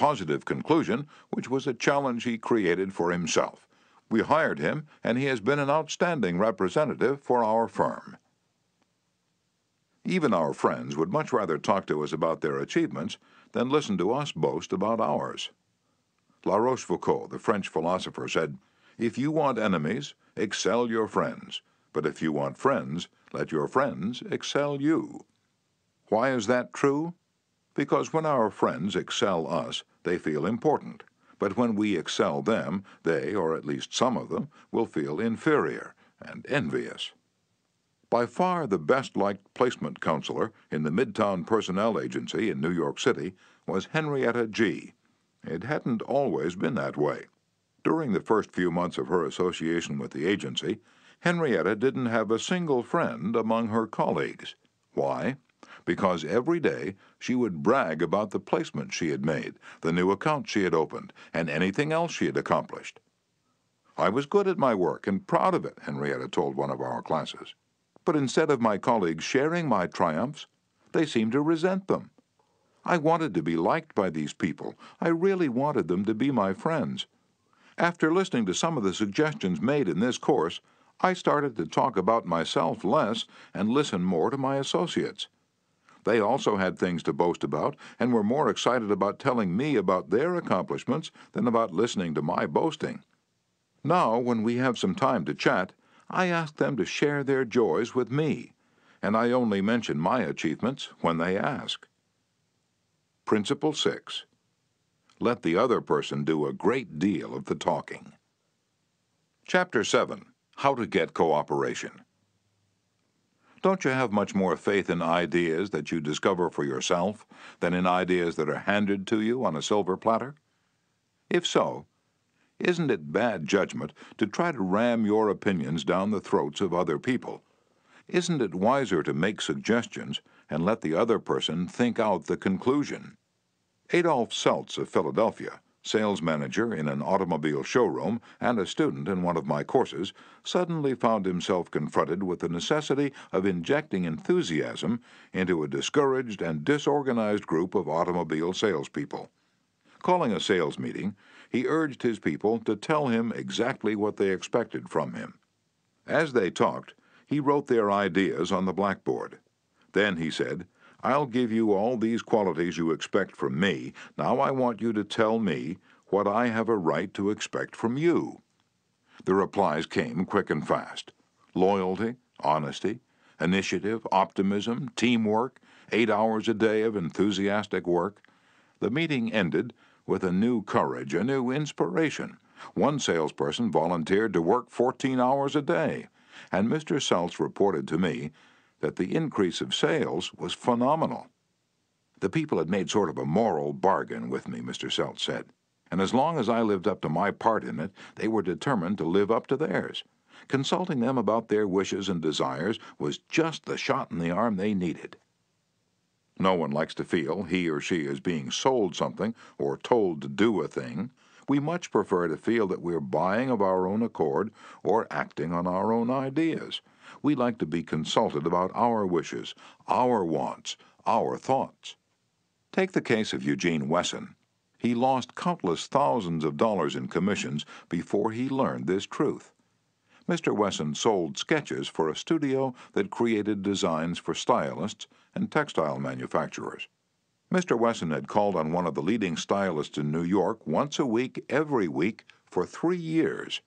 positive conclusion, which was a challenge he created for himself. We hired him, and he has been an outstanding representative for our firm. Even our friends would much rather talk to us about their achievements than listen to us boast about ours. La Rochefoucauld, the French philosopher, said, If you want enemies, excel your friends, but if you want friends, let your friends excel you. Why is that true? Because when our friends excel us, they feel important. But when we excel them, they, or at least some of them, will feel inferior and envious. By far the best liked placement counselor in the Midtown Personnel Agency in New York City was Henrietta G. It hadn't always been that way. During the first few months of her association with the agency, Henrietta didn't have a single friend among her colleagues. Why? Because every day she would brag about the placement she had made, the new account she had opened, and anything else she had accomplished. I was good at my work and proud of it, Henrietta told one of our classes. But instead of my colleagues sharing my triumphs, they seemed to resent them. I wanted to be liked by these people. I really wanted them to be my friends. After listening to some of the suggestions made in this course, I started to talk about myself less and listen more to my associates. They also had things to boast about and were more excited about telling me about their accomplishments than about listening to my boasting. Now, when we have some time to chat, I ask them to share their joys with me, and I only mention my achievements when they ask. Principle 6 Let the other person do a great deal of the talking. Chapter 7 How to Get Cooperation. Don't you have much more faith in ideas that you discover for yourself than in ideas that are handed to you on a silver platter? If so, isn't it bad judgment to try to ram your opinions down the throats of other people? Isn't it wiser to make suggestions and let the other person think out the conclusion? Adolph Seltz of Philadelphia, sales manager in an automobile showroom and a student in one of my courses, suddenly found himself confronted with the necessity of injecting enthusiasm into a discouraged and disorganized group of automobile salespeople. Calling a sales meeting, he urged his people to tell him exactly what they expected from him. As they talked, he wrote their ideas on the blackboard. Then he said, I'll give you all these qualities you expect from me. Now I want you to tell me what I have a right to expect from you. The replies came quick and fast loyalty, honesty, initiative, optimism, teamwork, eight hours a day of enthusiastic work. The meeting ended with a new courage, a new inspiration. One salesperson volunteered to work 14 hours a day, and Mr. Seltz reported to me that the increase of sales was phenomenal. The people had made sort of a moral bargain with me, Mr. Seltz said, and as long as I lived up to my part in it, they were determined to live up to theirs. Consulting them about their wishes and desires was just the shot in the arm they needed. No one likes to feel he or she is being sold something or told to do a thing. We much prefer to feel that we're buying of our own accord or acting on our own ideas we like to be consulted about our wishes, our wants, our thoughts. Take the case of Eugene Wesson. He lost countless thousands of dollars in commissions before he learned this truth. Mr. Wesson sold sketches for a studio that created designs for stylists and textile manufacturers. Mr. Wesson had called on one of the leading stylists in New York once a week, every week, for three years.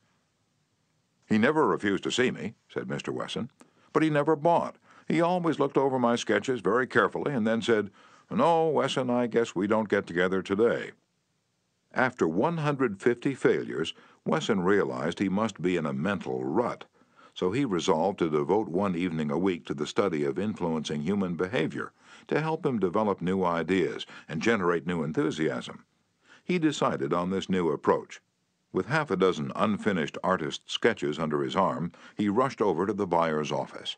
He never refused to see me, said Mr. Wesson, but he never bought. He always looked over my sketches very carefully and then said, No, Wesson, I guess we don't get together today. After 150 failures, Wesson realized he must be in a mental rut, so he resolved to devote one evening a week to the study of influencing human behavior to help him develop new ideas and generate new enthusiasm. He decided on this new approach. With half a dozen unfinished artist sketches under his arm, he rushed over to the buyer's office.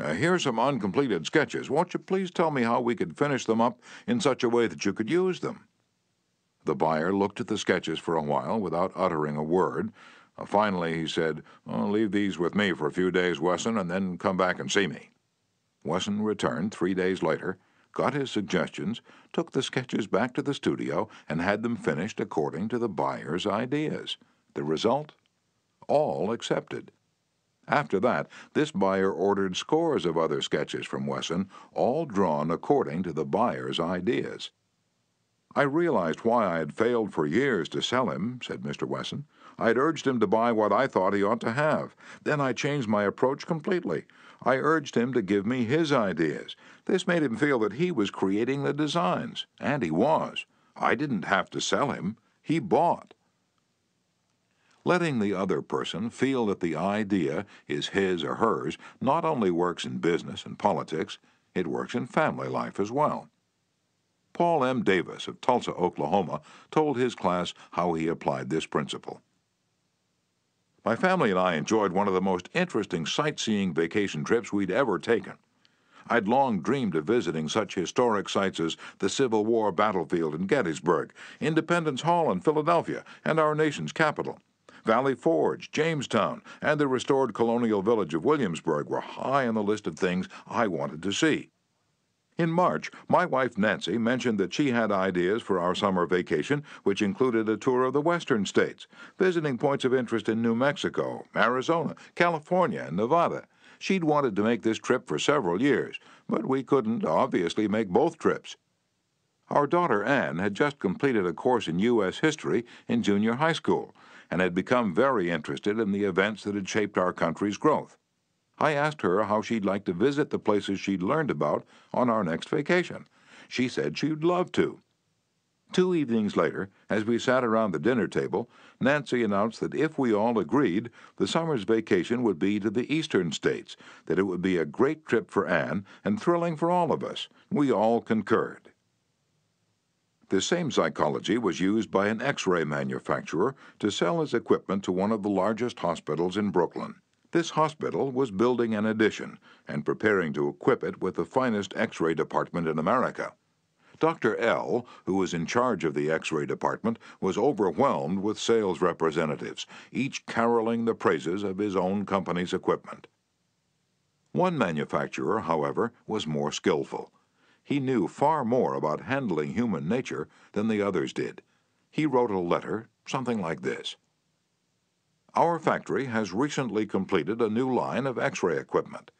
Uh, are some uncompleted sketches. Won't you please tell me how we could finish them up in such a way that you could use them? The buyer looked at the sketches for a while without uttering a word. Uh, finally, he said, oh, Leave these with me for a few days, Wesson, and then come back and see me. Wesson returned three days later, got his suggestions, took the sketches back to the studio, and had them finished according to the buyer's ideas. The result? All accepted. After that, this buyer ordered scores of other sketches from Wesson, all drawn according to the buyer's ideas. I realized why I had failed for years to sell him, said Mr. Wesson. I had urged him to buy what I thought he ought to have. Then I changed my approach completely. I urged him to give me his ideas. This made him feel that he was creating the designs, and he was. I didn't have to sell him. He bought. Letting the other person feel that the idea is his or hers not only works in business and politics, it works in family life as well. Paul M. Davis of Tulsa, Oklahoma, told his class how he applied this principle. My family and I enjoyed one of the most interesting sightseeing vacation trips we'd ever taken. I'd long dreamed of visiting such historic sites as the Civil War battlefield in Gettysburg, Independence Hall in Philadelphia, and our nation's capital. Valley Forge, Jamestown, and the restored colonial village of Williamsburg were high on the list of things I wanted to see. In March, my wife Nancy mentioned that she had ideas for our summer vacation, which included a tour of the western states, visiting points of interest in New Mexico, Arizona, California, and Nevada. She'd wanted to make this trip for several years, but we couldn't obviously make both trips. Our daughter Anne had just completed a course in U.S. history in junior high school and had become very interested in the events that had shaped our country's growth. I asked her how she'd like to visit the places she'd learned about on our next vacation. She said she'd love to. Two evenings later, as we sat around the dinner table, Nancy announced that if we all agreed, the summer's vacation would be to the eastern states, that it would be a great trip for Anne and thrilling for all of us. We all concurred. The same psychology was used by an x ray manufacturer to sell his equipment to one of the largest hospitals in Brooklyn. This hospital was building an addition and preparing to equip it with the finest x ray department in America. Dr. L., who was in charge of the x ray department, was overwhelmed with sales representatives, each caroling the praises of his own company's equipment. One manufacturer, however, was more skillful. He knew far more about handling human nature than the others did. He wrote a letter, something like this Our factory has recently completed a new line of x ray equipment.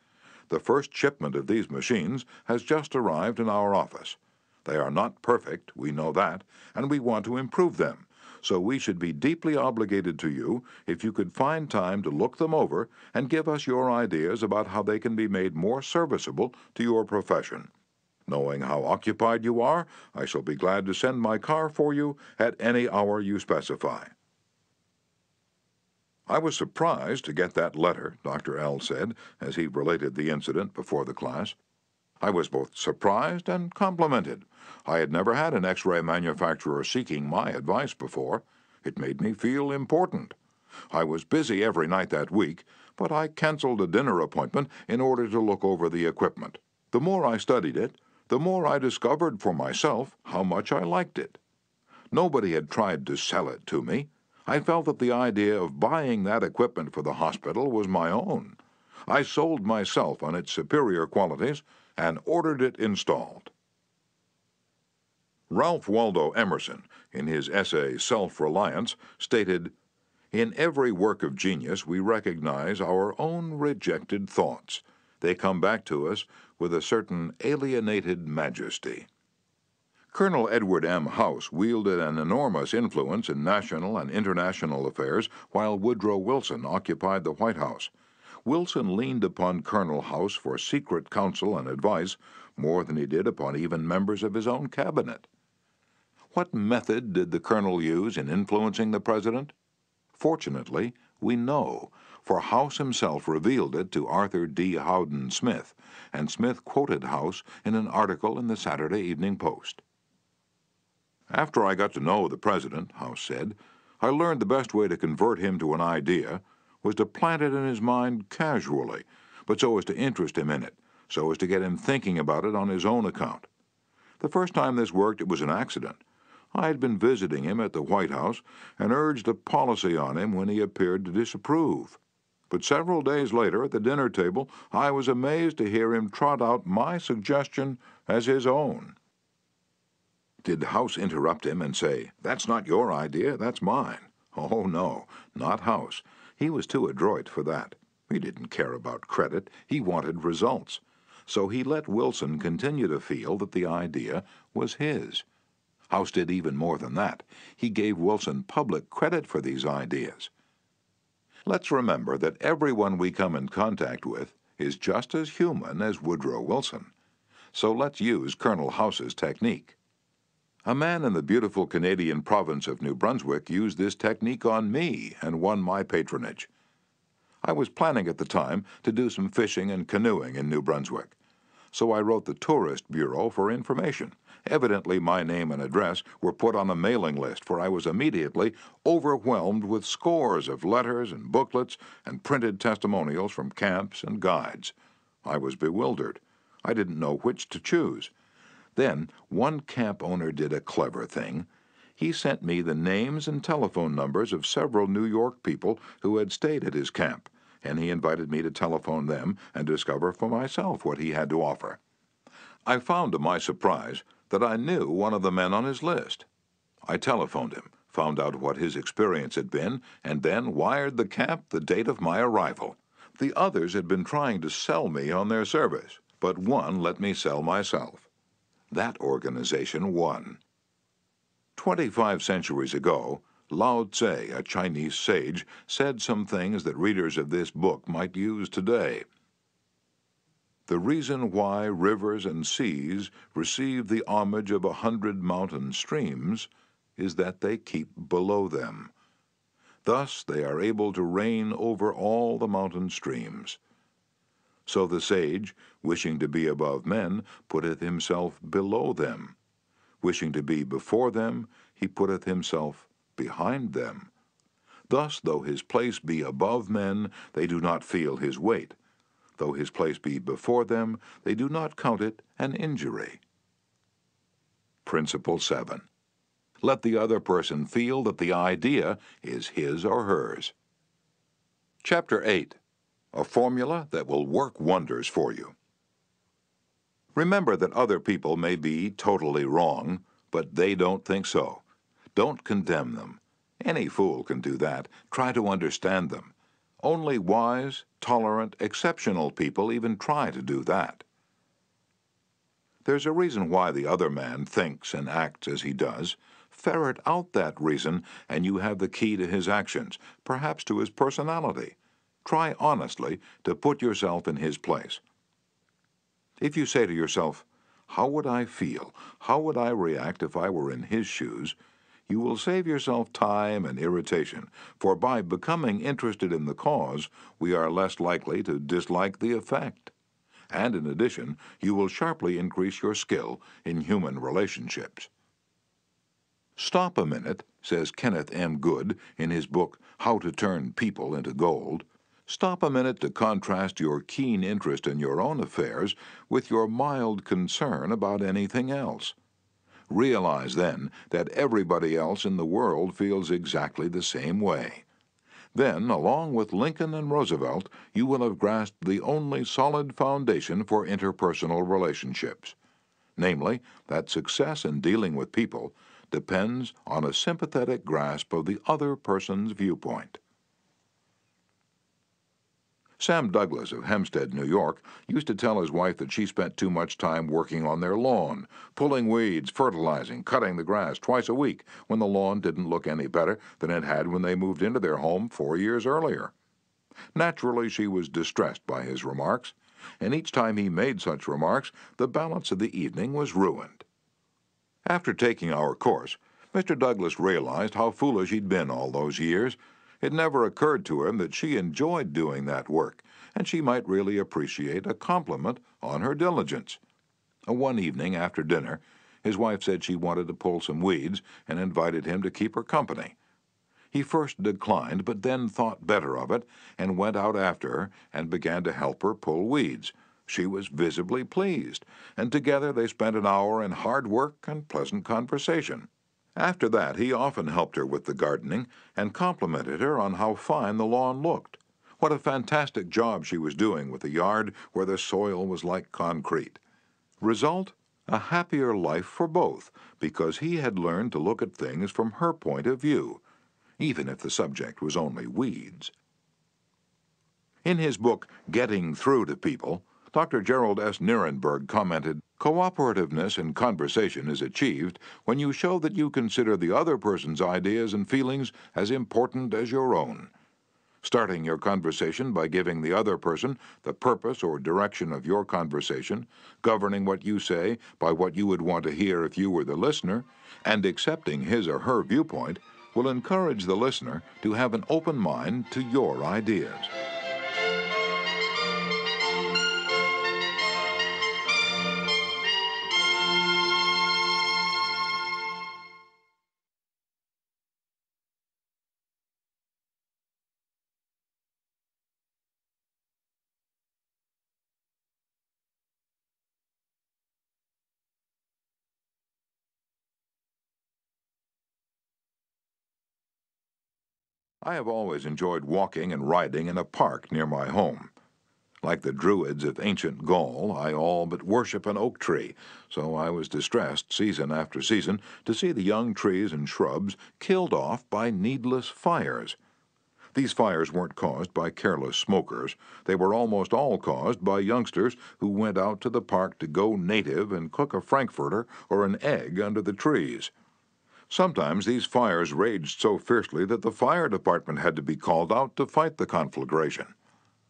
The first shipment of these machines has just arrived in our office. They are not perfect, we know that, and we want to improve them, so we should be deeply obligated to you if you could find time to look them over and give us your ideas about how they can be made more serviceable to your profession. Knowing how occupied you are, I shall be glad to send my car for you at any hour you specify. I was surprised to get that letter, Dr. L. said, as he related the incident before the class. I was both surprised and complimented. I had never had an x ray manufacturer seeking my advice before. It made me feel important. I was busy every night that week, but I canceled a dinner appointment in order to look over the equipment. The more I studied it, the more I discovered for myself how much I liked it. Nobody had tried to sell it to me. I felt that the idea of buying that equipment for the hospital was my own. I sold myself on its superior qualities and ordered it installed. Ralph Waldo Emerson, in his essay Self Reliance, stated In every work of genius we recognize our own rejected thoughts. They come back to us with a certain alienated majesty. Colonel Edward M. House wielded an enormous influence in national and international affairs while Woodrow Wilson occupied the White House. Wilson leaned upon Colonel House for secret counsel and advice more than he did upon even members of his own cabinet. What method did the colonel use in influencing the president? Fortunately, we know, for House himself revealed it to Arthur D. Howden Smith, and Smith quoted House in an article in the Saturday Evening Post. After I got to know the president, House said, I learned the best way to convert him to an idea was to plant it in his mind casually, but so as to interest him in it, so as to get him thinking about it on his own account. The first time this worked, it was an accident. I had been visiting him at the White House and urged a policy on him when he appeared to disapprove. but several days later at the dinner table I was amazed to hear him trot out my suggestion as his own. Did House interrupt him and say, That's not your idea, that's mine? Oh, no, not House. He was too adroit for that. He didn't care about credit, he wanted results. So he let Wilson continue to feel that the idea was his. House did even more than that. He gave Wilson public credit for these ideas. Let's remember that everyone we come in contact with is just as human as Woodrow Wilson. So let's use Colonel House's technique. A man in the beautiful Canadian province of New Brunswick used this technique on me and won my patronage. I was planning at the time to do some fishing and canoeing in New Brunswick. So I wrote the Tourist Bureau for information. Evidently, my name and address were put on a mailing list, for I was immediately overwhelmed with scores of letters and booklets and printed testimonials from camps and guides. I was bewildered. I didn't know which to choose. Then one camp owner did a clever thing. He sent me the names and telephone numbers of several New York people who had stayed at his camp, and he invited me to telephone them and discover for myself what he had to offer. I found to my surprise that I knew one of the men on his list. I telephoned him, found out what his experience had been, and then wired the camp the date of my arrival. The others had been trying to sell me on their service, but one let me sell myself. That organization won. Twenty-five centuries ago, Lao Tse, a Chinese sage, said some things that readers of this book might use today. The reason why rivers and seas receive the homage of a hundred mountain streams is that they keep below them. Thus they are able to reign over all the mountain streams. So the sage, wishing to be above men, putteth himself below them. Wishing to be before them, he putteth himself behind them. Thus, though his place be above men, they do not feel his weight though his place be before them, they do not count it an injury. Principle 7. Let the other person feel that the idea is his or hers. Chapter 8. A formula that will work wonders for you. Remember that other people may be totally wrong, but they don't think so. Don't condemn them. Any fool can do that. Try to understand them. Only wise, tolerant, exceptional people even try to do that. There's a reason why the other man thinks and acts as he does. Ferret out that reason, and you have the key to his actions, perhaps to his personality. Try honestly to put yourself in his place. If you say to yourself, How would I feel? How would I react if I were in his shoes? you will save yourself time and irritation, for by becoming interested in the cause, we are less likely to dislike the effect. And in addition, you will sharply increase your skill in human relationships. Stop a minute, says Kenneth M. Goode in his book How to Turn People into Gold. Stop a minute to contrast your keen interest in your own affairs with your mild concern about anything else. Realize then that everybody else in the world feels exactly the same way. Then, along with Lincoln and Roosevelt, you will have grasped the only solid foundation for interpersonal relationships namely, that success in dealing with people depends on a sympathetic grasp of the other person's viewpoint. Sam Douglas of Hempstead, New York, used to tell his wife that she spent too much time working on their lawn, pulling weeds, fertilizing, cutting the grass twice a week when the lawn didn't look any better than it had when they moved into their home four years earlier. Naturally, she was distressed by his remarks, and each time he made such remarks, the balance of the evening was ruined. After taking our course, Mr. Douglas realized how foolish he'd been all those years it never occurred to him that she enjoyed doing that work, and she might really appreciate a compliment on her diligence. One evening after dinner, his wife said she wanted to pull some weeds and invited him to keep her company. He first declined, but then thought better of it and went out after her and began to help her pull weeds. She was visibly pleased, and together they spent an hour in hard work and pleasant conversation. After that, he often helped her with the gardening and complimented her on how fine the lawn looked. what a fantastic job she was doing with a yard where the soil was like concrete. Result? A happier life for both, because he had learned to look at things from her point of view, even if the subject was only weeds. In his book, Getting Through to People, Dr. Gerald S. Nierenberg commented, Cooperativeness in conversation is achieved when you show that you consider the other person's ideas and feelings as important as your own. Starting your conversation by giving the other person the purpose or direction of your conversation, governing what you say by what you would want to hear if you were the listener, and accepting his or her viewpoint will encourage the listener to have an open mind to your ideas. I have always enjoyed walking and riding in a park near my home. Like the Druids of ancient Gaul, I all but worship an oak tree, so I was distressed season after season to see the young trees and shrubs killed off by needless fires. These fires weren't caused by careless smokers. They were almost all caused by youngsters who went out to the park to go native and cook a frankfurter or an egg under the trees. Sometimes these fires raged so fiercely that the fire department had to be called out to fight the conflagration.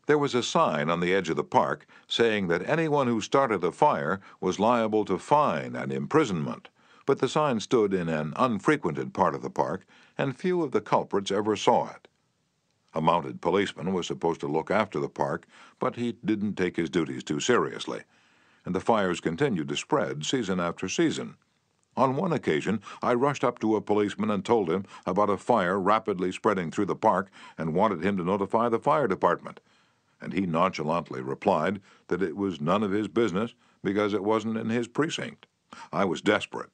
There was a sign on the edge of the park saying that anyone who started a fire was liable to fine and imprisonment, but the sign stood in an unfrequented part of the park, and few of the culprits ever saw it. A mounted policeman was supposed to look after the park, but he didn't take his duties too seriously, and the fires continued to spread season after season. On one occasion, I rushed up to a policeman and told him about a fire rapidly spreading through the park and wanted him to notify the fire department. And he nonchalantly replied that it was none of his business because it wasn't in his precinct. I was desperate.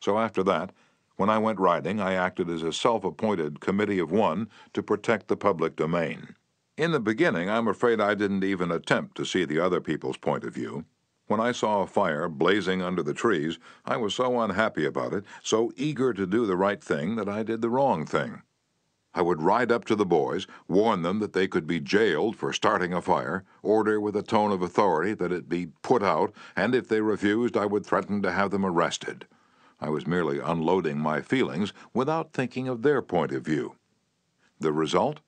So after that, when I went riding, I acted as a self appointed committee of one to protect the public domain. In the beginning, I'm afraid I didn't even attempt to see the other people's point of view. When I saw a fire blazing under the trees, I was so unhappy about it, so eager to do the right thing, that I did the wrong thing. I would ride up to the boys, warn them that they could be jailed for starting a fire, order with a tone of authority that it be put out, and if they refused, I would threaten to have them arrested. I was merely unloading my feelings without thinking of their point of view. The result?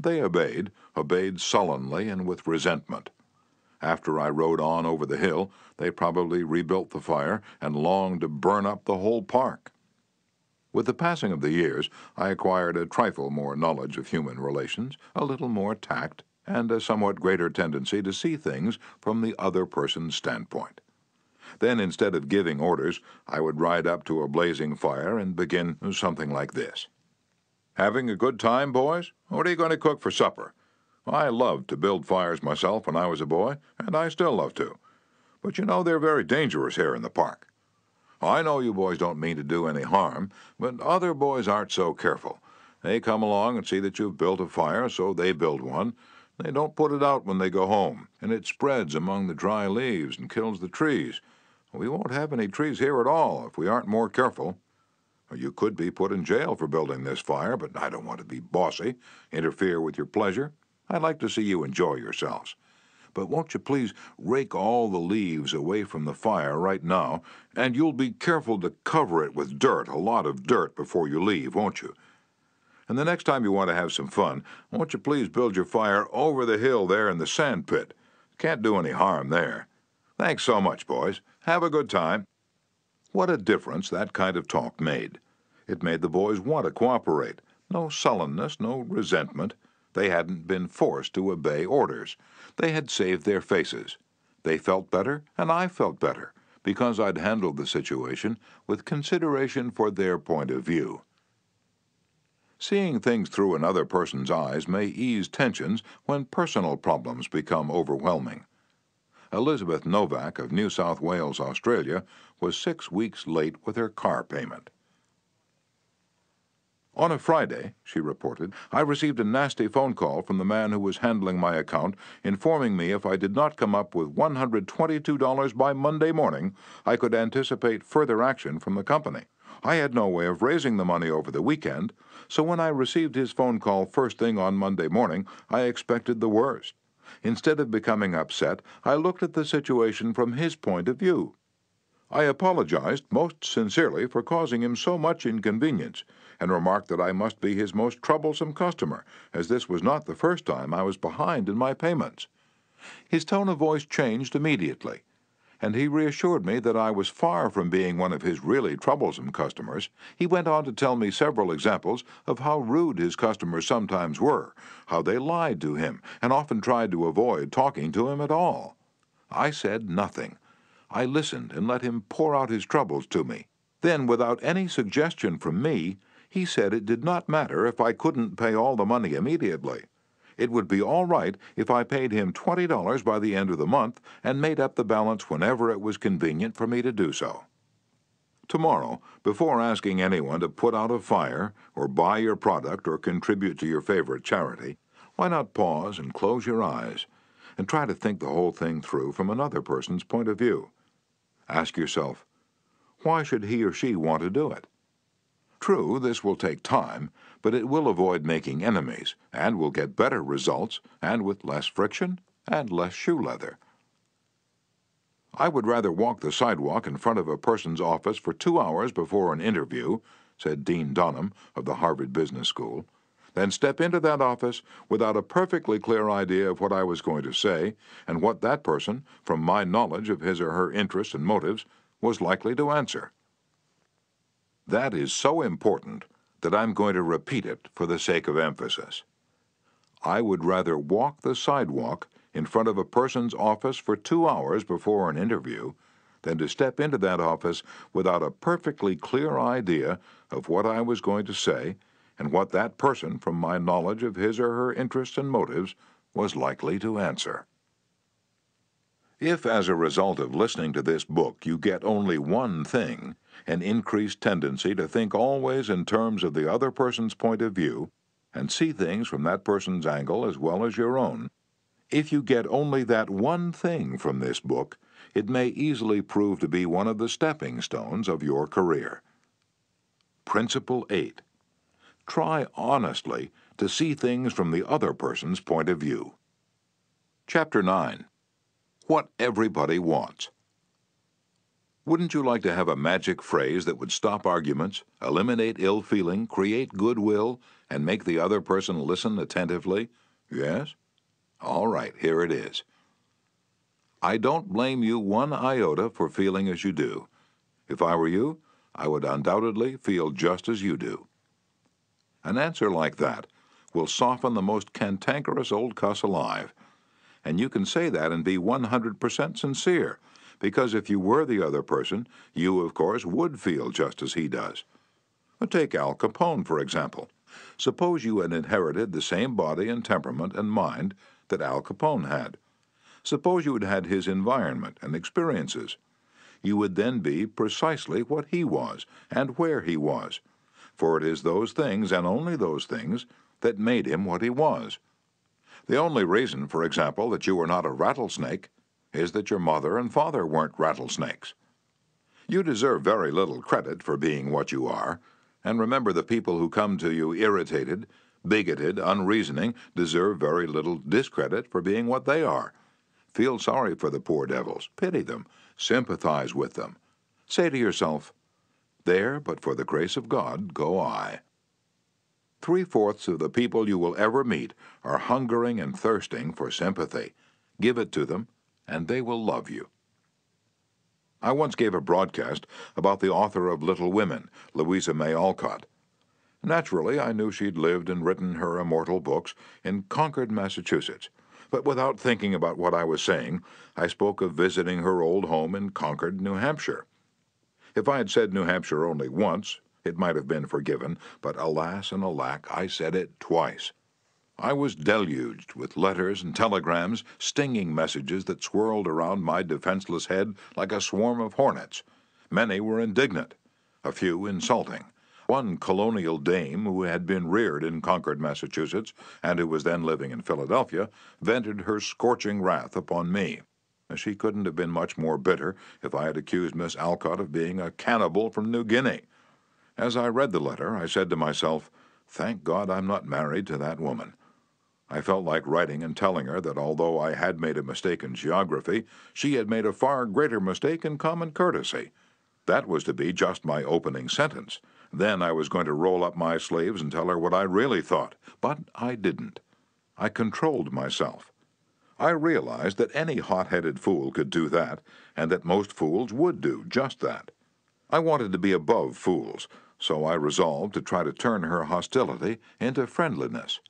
They obeyed, obeyed sullenly and with resentment. After I rode on over the hill, they probably rebuilt the fire and longed to burn up the whole park. With the passing of the years, I acquired a trifle more knowledge of human relations, a little more tact, and a somewhat greater tendency to see things from the other person's standpoint. Then, instead of giving orders, I would ride up to a blazing fire and begin something like this Having a good time, boys? What are you going to cook for supper? I loved to build fires myself when I was a boy, and I still love to. But you know they're very dangerous here in the park. I know you boys don't mean to do any harm, but other boys aren't so careful. They come along and see that you've built a fire, so they build one. They don't put it out when they go home, and it spreads among the dry leaves and kills the trees. We won't have any trees here at all if we aren't more careful. You could be put in jail for building this fire, but I don't want to be bossy, interfere with your pleasure. I'd like to see you enjoy yourselves. But won't you please rake all the leaves away from the fire right now, and you'll be careful to cover it with dirt, a lot of dirt, before you leave, won't you? And the next time you want to have some fun, won't you please build your fire over the hill there in the sand pit? Can't do any harm there. Thanks so much, boys. Have a good time. What a difference that kind of talk made. It made the boys want to cooperate. No sullenness, no resentment. They hadn't been forced to obey orders. They had saved their faces. They felt better, and I felt better, because I'd handled the situation with consideration for their point of view. Seeing things through another person's eyes may ease tensions when personal problems become overwhelming. Elizabeth Novak of New South Wales, Australia, was six weeks late with her car payment. On a Friday, she reported, I received a nasty phone call from the man who was handling my account informing me if I did not come up with $122 by Monday morning, I could anticipate further action from the company. I had no way of raising the money over the weekend, so when I received his phone call first thing on Monday morning, I expected the worst. Instead of becoming upset, I looked at the situation from his point of view. I apologized most sincerely for causing him so much inconvenience, and remarked that I must be his most troublesome customer, as this was not the first time I was behind in my payments. His tone of voice changed immediately, and he reassured me that I was far from being one of his really troublesome customers. He went on to tell me several examples of how rude his customers sometimes were, how they lied to him, and often tried to avoid talking to him at all. I said nothing I listened and let him pour out his troubles to me. Then, without any suggestion from me, he said it did not matter if I couldn't pay all the money immediately. It would be all right if I paid him $20 by the end of the month and made up the balance whenever it was convenient for me to do so. Tomorrow, before asking anyone to put out a fire, or buy your product, or contribute to your favorite charity, why not pause and close your eyes and try to think the whole thing through from another person's point of view? Ask yourself, why should he or she want to do it? True, this will take time, but it will avoid making enemies, and will get better results, and with less friction and less shoe leather. I would rather walk the sidewalk in front of a person's office for two hours before an interview, said Dean Donham of the Harvard Business School, than step into that office without a perfectly clear idea of what I was going to say and what that person, from my knowledge of his or her interests and motives, was likely to answer. That is so important that I'm going to repeat it for the sake of emphasis. I would rather walk the sidewalk in front of a person's office for two hours before an interview than to step into that office without a perfectly clear idea of what I was going to say and what that person, from my knowledge of his or her interests and motives, was likely to answer. If, as a result of listening to this book, you get only one thing, an increased tendency to think always in terms of the other person's point of view, and see things from that person's angle as well as your own, if you get only that one thing from this book, it may easily prove to be one of the stepping stones of your career. Principle 8 try honestly to see things from the other person's point of view. Chapter 9 What Everybody Wants. Wouldn't you like to have a magic phrase that would stop arguments, eliminate ill feeling, create goodwill, and make the other person listen attentively? Yes? All right, here it is. I don't blame you one iota for feeling as you do. If I were you, I would undoubtedly feel just as you do. An answer like that will soften the most cantankerous old cuss alive. And you can say that and be 100% sincere, because if you were the other person, you, of course, would feel just as he does. Take Al Capone, for example. Suppose you had inherited the same body and temperament and mind that Al Capone had. Suppose you had had his environment and experiences. You would then be precisely what he was and where he was for it is those things, and only those things, that made him what he was. The only reason, for example, that you are not a rattlesnake is that your mother and father weren't rattlesnakes. You deserve very little credit for being what you are, and remember the people who come to you irritated, bigoted, unreasoning deserve very little discredit for being what they are. Feel sorry for the poor devils, pity them, sympathize with them. Say to yourself, there, but for the grace of God, go I. Three fourths of the people you will ever meet are hungering and thirsting for sympathy. Give it to them, and they will love you. I once gave a broadcast about the author of Little Women, Louisa May Alcott. Naturally, I knew she'd lived and written her immortal books in Concord, Massachusetts, but without thinking about what I was saying, I spoke of visiting her old home in Concord, New Hampshire. If I had said New Hampshire only once, it might have been forgiven, but alas and alack, I said it twice. I was deluged with letters and telegrams, stinging messages that swirled around my defenseless head like a swarm of hornets. Many were indignant, a few insulting, One colonial dame who had been reared in Concord, Massachusetts, and who was then living in Philadelphia, vented her scorching wrath upon me. She couldn't have been much more bitter if I had accused Miss Alcott of being a cannibal from New Guinea. As I read the letter, I said to myself, Thank God I'm not married to that woman. I felt like writing and telling her that although I had made a mistake in geography, she had made a far greater mistake in common courtesy. That was to be just my opening sentence. Then I was going to roll up my sleeves and tell her what I really thought, but I didn't. I controlled myself. I realized that any hot headed fool could do that, and that most fools would do just that. I wanted to be above fools, so I resolved to try to turn her hostility into friendliness.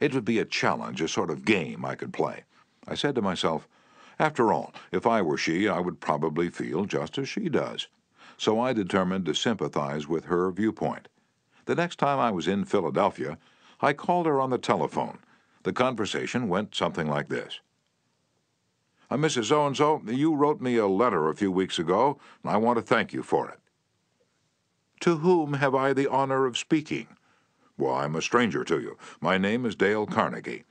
It would be a challenge, a sort of game I could play. I said to myself, after all, if I were she, I would probably feel just as she does so I determined to sympathize with her viewpoint. The next time I was in Philadelphia, I called her on the telephone. The conversation went something like this. Uh, Mrs. So and so, you wrote me a letter a few weeks ago, and I want to thank you for it. To whom have I the honor of speaking? Well, I'm a stranger to you. My name is Dale Carnegie.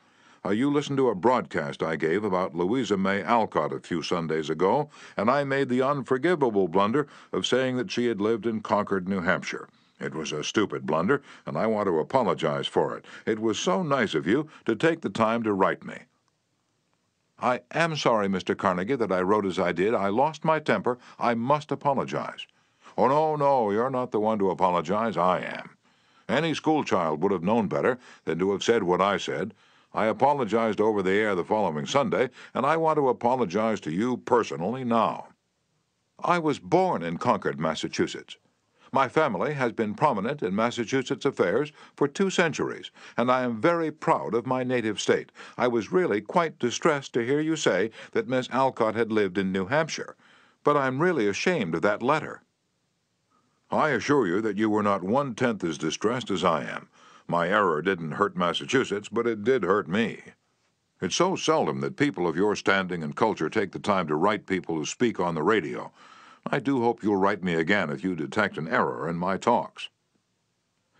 Uh, you listened to a broadcast I gave about Louisa May Alcott a few Sundays ago, and I made the unforgivable blunder of saying that she had lived in Concord, New Hampshire. It was a stupid blunder, and I want to apologize for it. It was so nice of you to take the time to write me. I am sorry, Mr. Carnegie, that I wrote as I did. I lost my temper. I must apologize. Oh, no, no, you're not the one to apologize. I am. Any schoolchild would have known better than to have said what I said, I apologized over the air the following Sunday, and I want to apologize to you personally now. I was born in Concord, Massachusetts. My family has been prominent in Massachusetts affairs for two centuries, and I am very proud of my native state. I was really quite distressed to hear you say that Miss Alcott had lived in New Hampshire, but I'm really ashamed of that letter. I assure you that you were not one tenth as distressed as I am. My error didn't hurt Massachusetts, but it did hurt me. It's so seldom that people of your standing and culture take the time to write people who speak on the radio. I do hope you'll write me again if you detect an error in my talks.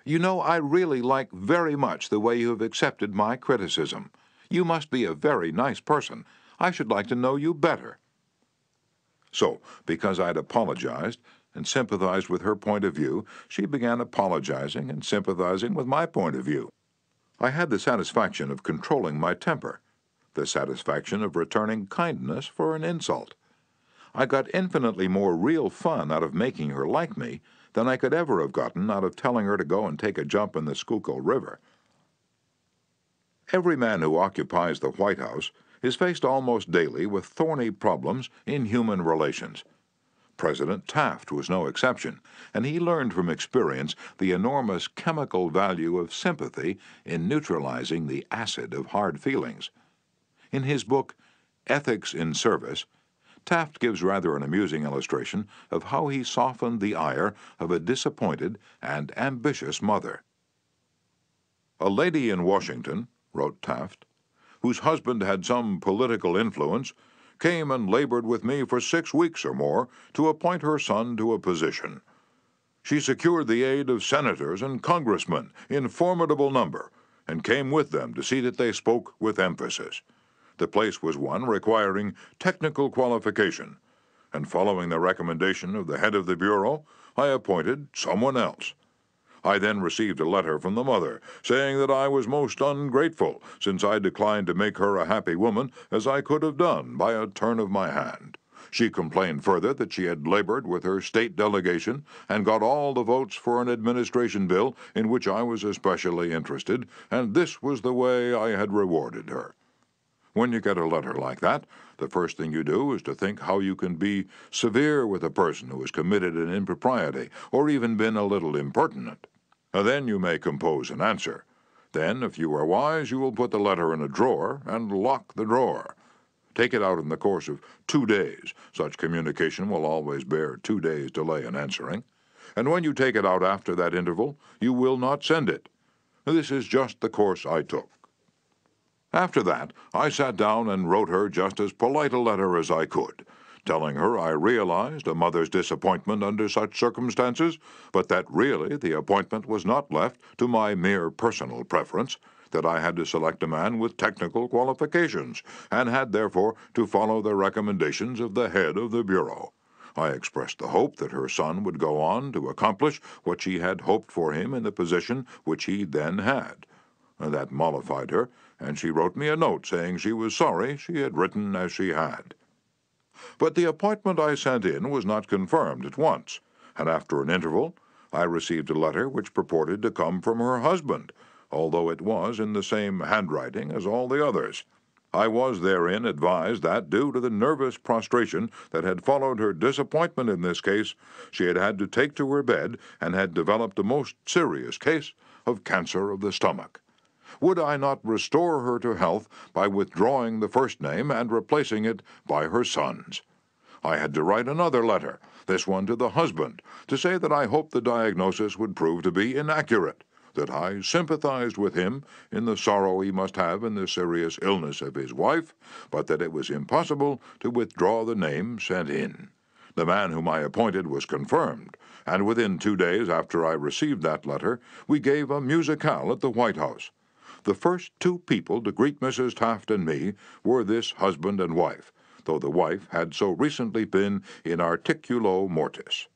You know, I really like very much the way you have accepted my criticism. You must be a very nice person. I should like to know you better. So, because I'd apologized, and sympathized with her point of view, she began apologizing and sympathizing with my point of view. I had the satisfaction of controlling my temper, the satisfaction of returning kindness for an insult. I got infinitely more real fun out of making her like me than I could ever have gotten out of telling her to go and take a jump in the Schuylkill River. Every man who occupies the White House is faced almost daily with thorny problems in human relations. President Taft was no exception, and he learned from experience the enormous chemical value of sympathy in neutralizing the acid of hard feelings. In his book, Ethics in Service, Taft gives rather an amusing illustration of how he softened the ire of a disappointed and ambitious mother. A lady in Washington, wrote Taft, whose husband had some political influence, came and labored with me for six weeks or more to appoint her son to a position. She secured the aid of senators and congressmen in formidable number, and came with them to see that they spoke with emphasis. The place was one requiring technical qualification, and following the recommendation of the head of the Bureau, I appointed someone else. I then received a letter from the mother, saying that I was most ungrateful, since I declined to make her a happy woman as I could have done by a turn of my hand. She complained further that she had labored with her state delegation and got all the votes for an administration bill in which I was especially interested, and this was the way I had rewarded her. When you get a letter like that, the first thing you do is to think how you can be severe with a person who has committed an impropriety or even been a little impertinent. Then you may compose an answer. Then, if you are wise, you will put the letter in a drawer and lock the drawer. Take it out in the course of two days. Such communication will always bear two days' delay in answering. And when you take it out after that interval, you will not send it. This is just the course I took. After that, I sat down and wrote her just as polite a letter as I could, telling her I realized a mother's disappointment under such circumstances, but that really the appointment was not left to my mere personal preference, that I had to select a man with technical qualifications, and had therefore to follow the recommendations of the head of the Bureau. I expressed the hope that her son would go on to accomplish what she had hoped for him in the position which he then had. That mollified her, and she wrote me a note saying she was sorry she had written as she had. But the appointment I sent in was not confirmed at once, and after an interval I received a letter which purported to come from her husband, although it was in the same handwriting as all the others. I was therein advised that, due to the nervous prostration that had followed her disappointment in this case, she had had to take to her bed and had developed a most serious case of cancer of the stomach. Would I not restore her to health by withdrawing the first name and replacing it by her son's? I had to write another letter, this one to the husband, to say that I hoped the diagnosis would prove to be inaccurate that I sympathized with him in the sorrow he must have in the serious illness of his wife, but that it was impossible to withdraw the name sent in. The man whom I appointed was confirmed, and within two days after I received that letter, we gave a musicale at the White House. The first two people to greet Mrs. Taft and me were this husband and wife, though the wife had so recently been in articulo mortis.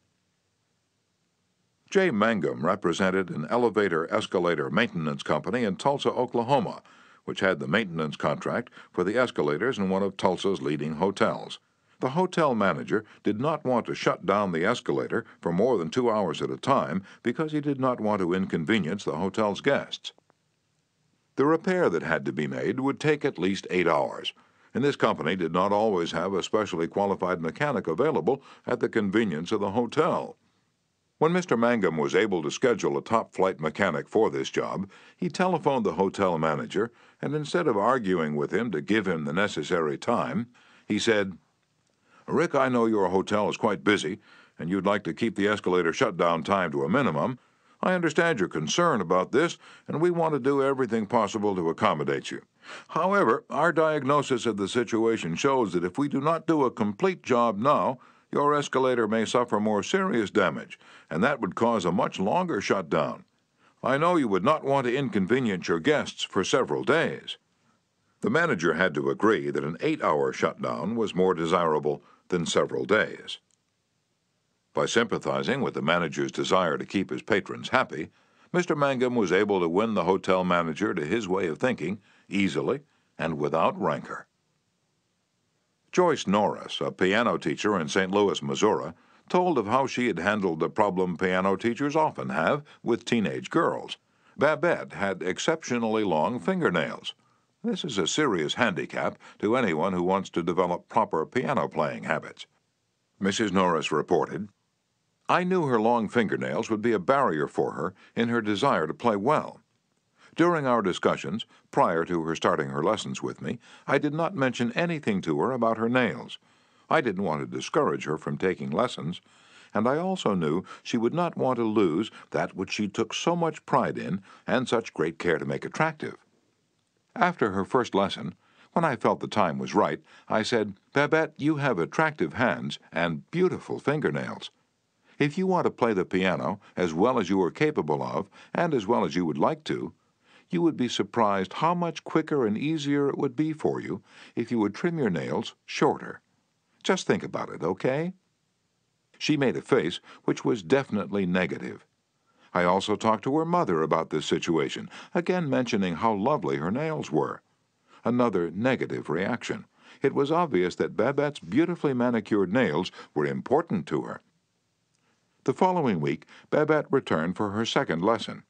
Jay Mangum represented an elevator escalator maintenance company in Tulsa, Oklahoma, which had the maintenance contract for the escalators in one of Tulsa's leading hotels. The hotel manager did not want to shut down the escalator for more than two hours at a time because he did not want to inconvenience the hotel's guests. The repair that had to be made would take at least eight hours, and this company did not always have a specially qualified mechanic available at the convenience of the hotel. When Mr. Mangum was able to schedule a top flight mechanic for this job, he telephoned the hotel manager, and instead of arguing with him to give him the necessary time, he said, Rick, I know your hotel is quite busy, and you'd like to keep the escalator shutdown time to a minimum. I understand your concern about this, and we want to do everything possible to accommodate you. However, our diagnosis of the situation shows that if we do not do a complete job now, your escalator may suffer more serious damage, and that would cause a much longer shutdown. I know you would not want to inconvenience your guests for several days. The manager had to agree that an eight hour shutdown was more desirable than several days. By sympathizing with the manager's desire to keep his patrons happy, Mr. Mangum was able to win the hotel manager to his way of thinking easily and without rancor. Joyce Norris, a piano teacher in St. Louis, Missouri, told of how she had handled the problem piano teachers often have with teenage girls. Babette had exceptionally long fingernails. This is a serious handicap to anyone who wants to develop proper piano playing habits. Mrs. Norris reported, I knew her long fingernails would be a barrier for her in her desire to play well. During our discussions, prior to her starting her lessons with me, I did not mention anything to her about her nails. I didn't want to discourage her from taking lessons, and I also knew she would not want to lose that which she took so much pride in and such great care to make attractive. After her first lesson, when I felt the time was right, I said, Babette, you have attractive hands and beautiful fingernails. If you want to play the piano as well as you are capable of, and as well as you would like to, you would be surprised how much quicker and easier it would be for you if you would trim your nails shorter. Just think about it, okay? She made a face which was definitely negative. I also talked to her mother about this situation, again mentioning how lovely her nails were. Another negative reaction. It was obvious that Babette's beautifully manicured nails were important to her. The following week, Babette returned for her second lesson.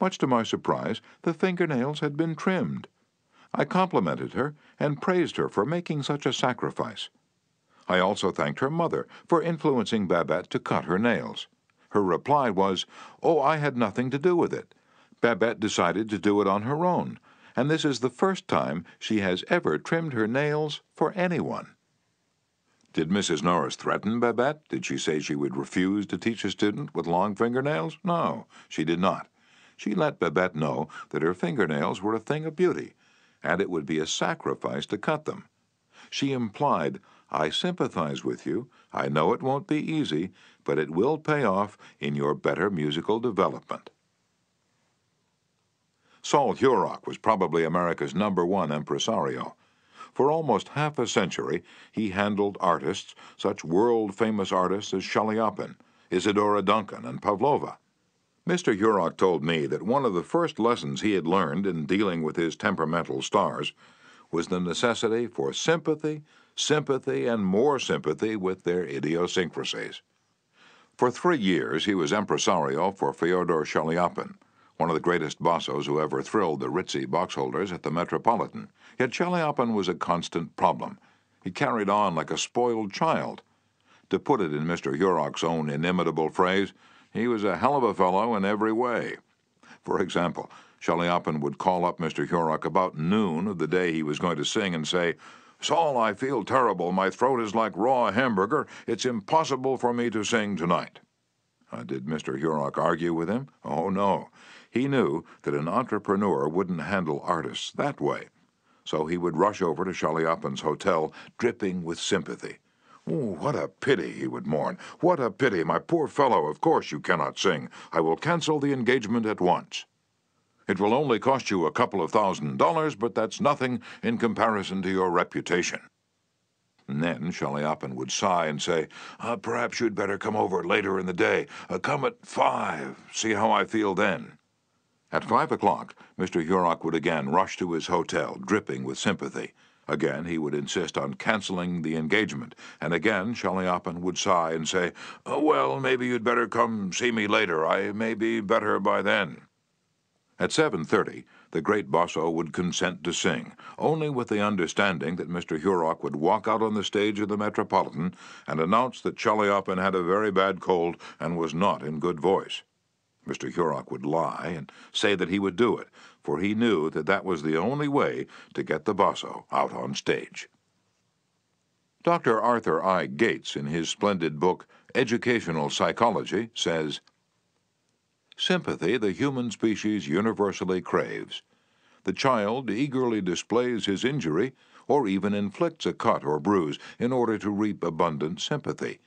Much to my surprise, the fingernails had been trimmed. I complimented her and praised her for making such a sacrifice. I also thanked her mother for influencing Babette to cut her nails. Her reply was, Oh, I had nothing to do with it. Babette decided to do it on her own, and this is the first time she has ever trimmed her nails for anyone. Did Mrs. Norris threaten Babette? Did she say she would refuse to teach a student with long fingernails? No, she did not she let Babette know that her fingernails were a thing of beauty, and it would be a sacrifice to cut them. She implied, I sympathize with you. I know it won't be easy, but it will pay off in your better musical development. Sol Hurok was probably America's number one impresario. For almost half a century, he handled artists, such world famous artists as Chaliapin, Isadora Duncan, and Pavlova. Mr. Hurok told me that one of the first lessons he had learned in dealing with his temperamental stars was the necessity for sympathy, sympathy, and more sympathy with their idiosyncrasies. For three years, he was impresario for Fyodor Chaliapin, one of the greatest bassos who ever thrilled the ritzy boxholders at the Metropolitan. Yet Chaliapin was a constant problem. He carried on like a spoiled child. To put it in Mr. Hurok's own inimitable phrase, he was a hell of a fellow in every way. For example, Chaliapin would call up Mr. Hurok about noon of the day he was going to sing and say, Sol, I feel terrible. My throat is like raw hamburger. It's impossible for me to sing tonight. Uh, did Mr. Hurok argue with him? Oh, no. He knew that an entrepreneur wouldn't handle artists that way. So he would rush over to Chaliapin's hotel, dripping with sympathy. Oh, what a pity, he would mourn. What a pity, my poor fellow. Of course you cannot sing. I will cancel the engagement at once. It will only cost you a couple of thousand dollars, but that's nothing in comparison to your reputation. And then Chaliapin would sigh and say, uh, Perhaps you'd better come over later in the day. Uh, come at five. See how I feel then. At five o'clock, Mr. Hurok would again rush to his hotel, dripping with sympathy. Again, he would insist on canceling the engagement, and again Chaliapin would sigh and say, oh, Well, maybe you'd better come see me later. I may be better by then. At 7.30, the great basso would consent to sing, only with the understanding that Mr. Hurok would walk out on the stage of the Metropolitan and announce that Chaliapin had a very bad cold and was not in good voice. Mr. Hurok would lie and say that he would do it, for he knew that that was the only way to get the basso out on stage. Dr. Arthur I. Gates, in his splendid book Educational Psychology, says Sympathy the human species universally craves. The child eagerly displays his injury or even inflicts a cut or bruise in order to reap abundant sympathy.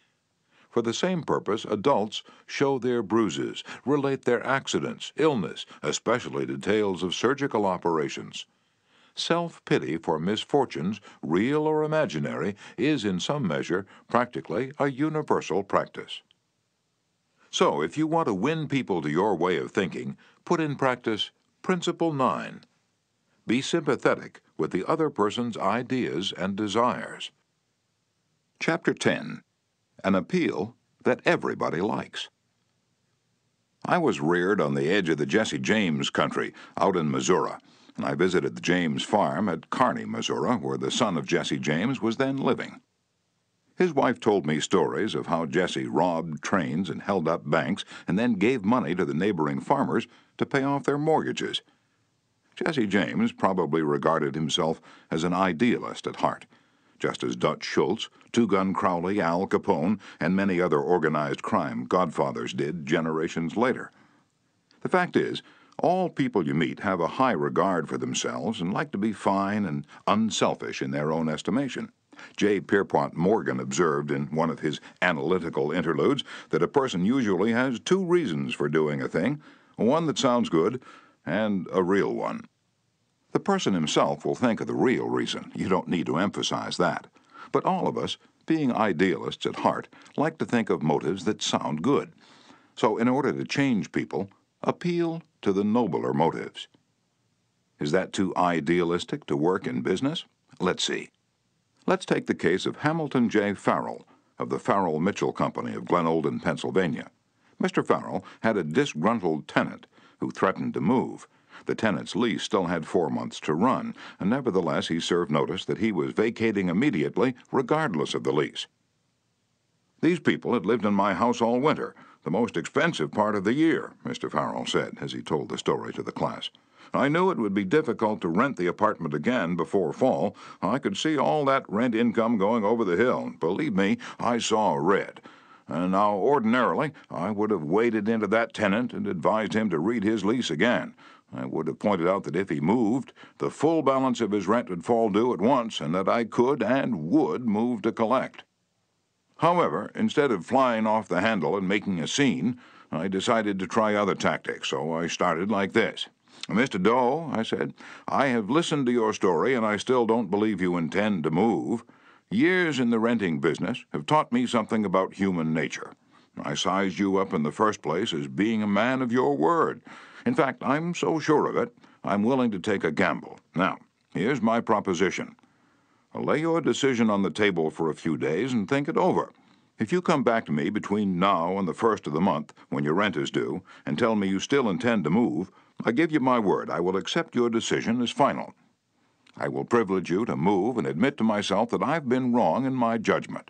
For the same purpose, adults show their bruises, relate their accidents, illness, especially details of surgical operations. Self pity for misfortunes, real or imaginary, is in some measure practically a universal practice. So, if you want to win people to your way of thinking, put in practice Principle 9. Be sympathetic with the other person's ideas and desires. Chapter 10 an appeal that everybody likes. I was reared on the edge of the Jesse James country out in Missouri, and I visited the James farm at Kearney, Missouri, where the son of Jesse James was then living. His wife told me stories of how Jesse robbed trains and held up banks and then gave money to the neighboring farmers to pay off their mortgages. Jesse James probably regarded himself as an idealist at heart just as Dutch Schultz, Two Gun Crowley, Al Capone, and many other organized crime godfathers did generations later. The fact is, all people you meet have a high regard for themselves and like to be fine and unselfish in their own estimation. J. Pierpont Morgan observed in one of his analytical interludes that a person usually has two reasons for doing a thing one that sounds good and a real one. The person himself will think of the real reason. You don't need to emphasize that. But all of us, being idealists at heart, like to think of motives that sound good. So, in order to change people, appeal to the nobler motives. Is that too idealistic to work in business? Let's see. Let's take the case of Hamilton J. Farrell of the Farrell Mitchell Company of Glenolden, Pennsylvania. Mr. Farrell had a disgruntled tenant who threatened to move. The tenant's lease still had four months to run, and nevertheless he served notice that he was vacating immediately, regardless of the lease. These people had lived in my house all winter, the most expensive part of the year, Mr. Farrell said as he told the story to the class. I knew it would be difficult to rent the apartment again before fall. I could see all that rent income going over the hill. Believe me, I saw red. And now, ordinarily, I would have waded into that tenant and advised him to read his lease again. I would have pointed out that if he moved, the full balance of his rent would fall due at once, and that I could and would move to collect. However, instead of flying off the handle and making a scene, I decided to try other tactics, so I started like this. Mr. Doe, I said, I have listened to your story and I still don't believe you intend to move. Years in the renting business have taught me something about human nature. I sized you up in the first place as being a man of your word. In fact, I'm so sure of it, I'm willing to take a gamble. Now, here's my proposition. I'll lay your decision on the table for a few days and think it over. If you come back to me between now and the first of the month, when your rent is due, and tell me you still intend to move, I give you my word I will accept your decision as final. I will privilege you to move and admit to myself that I've been wrong in my judgment.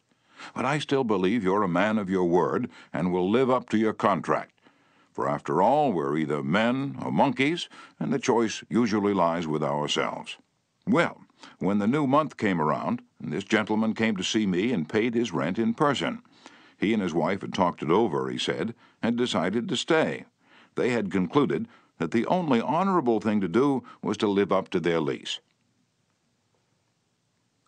But I still believe you're a man of your word and will live up to your contract. For after all, we're either men or monkeys, and the choice usually lies with ourselves. Well, when the new month came around, this gentleman came to see me and paid his rent in person. He and his wife had talked it over, he said, and decided to stay. They had concluded that the only honorable thing to do was to live up to their lease.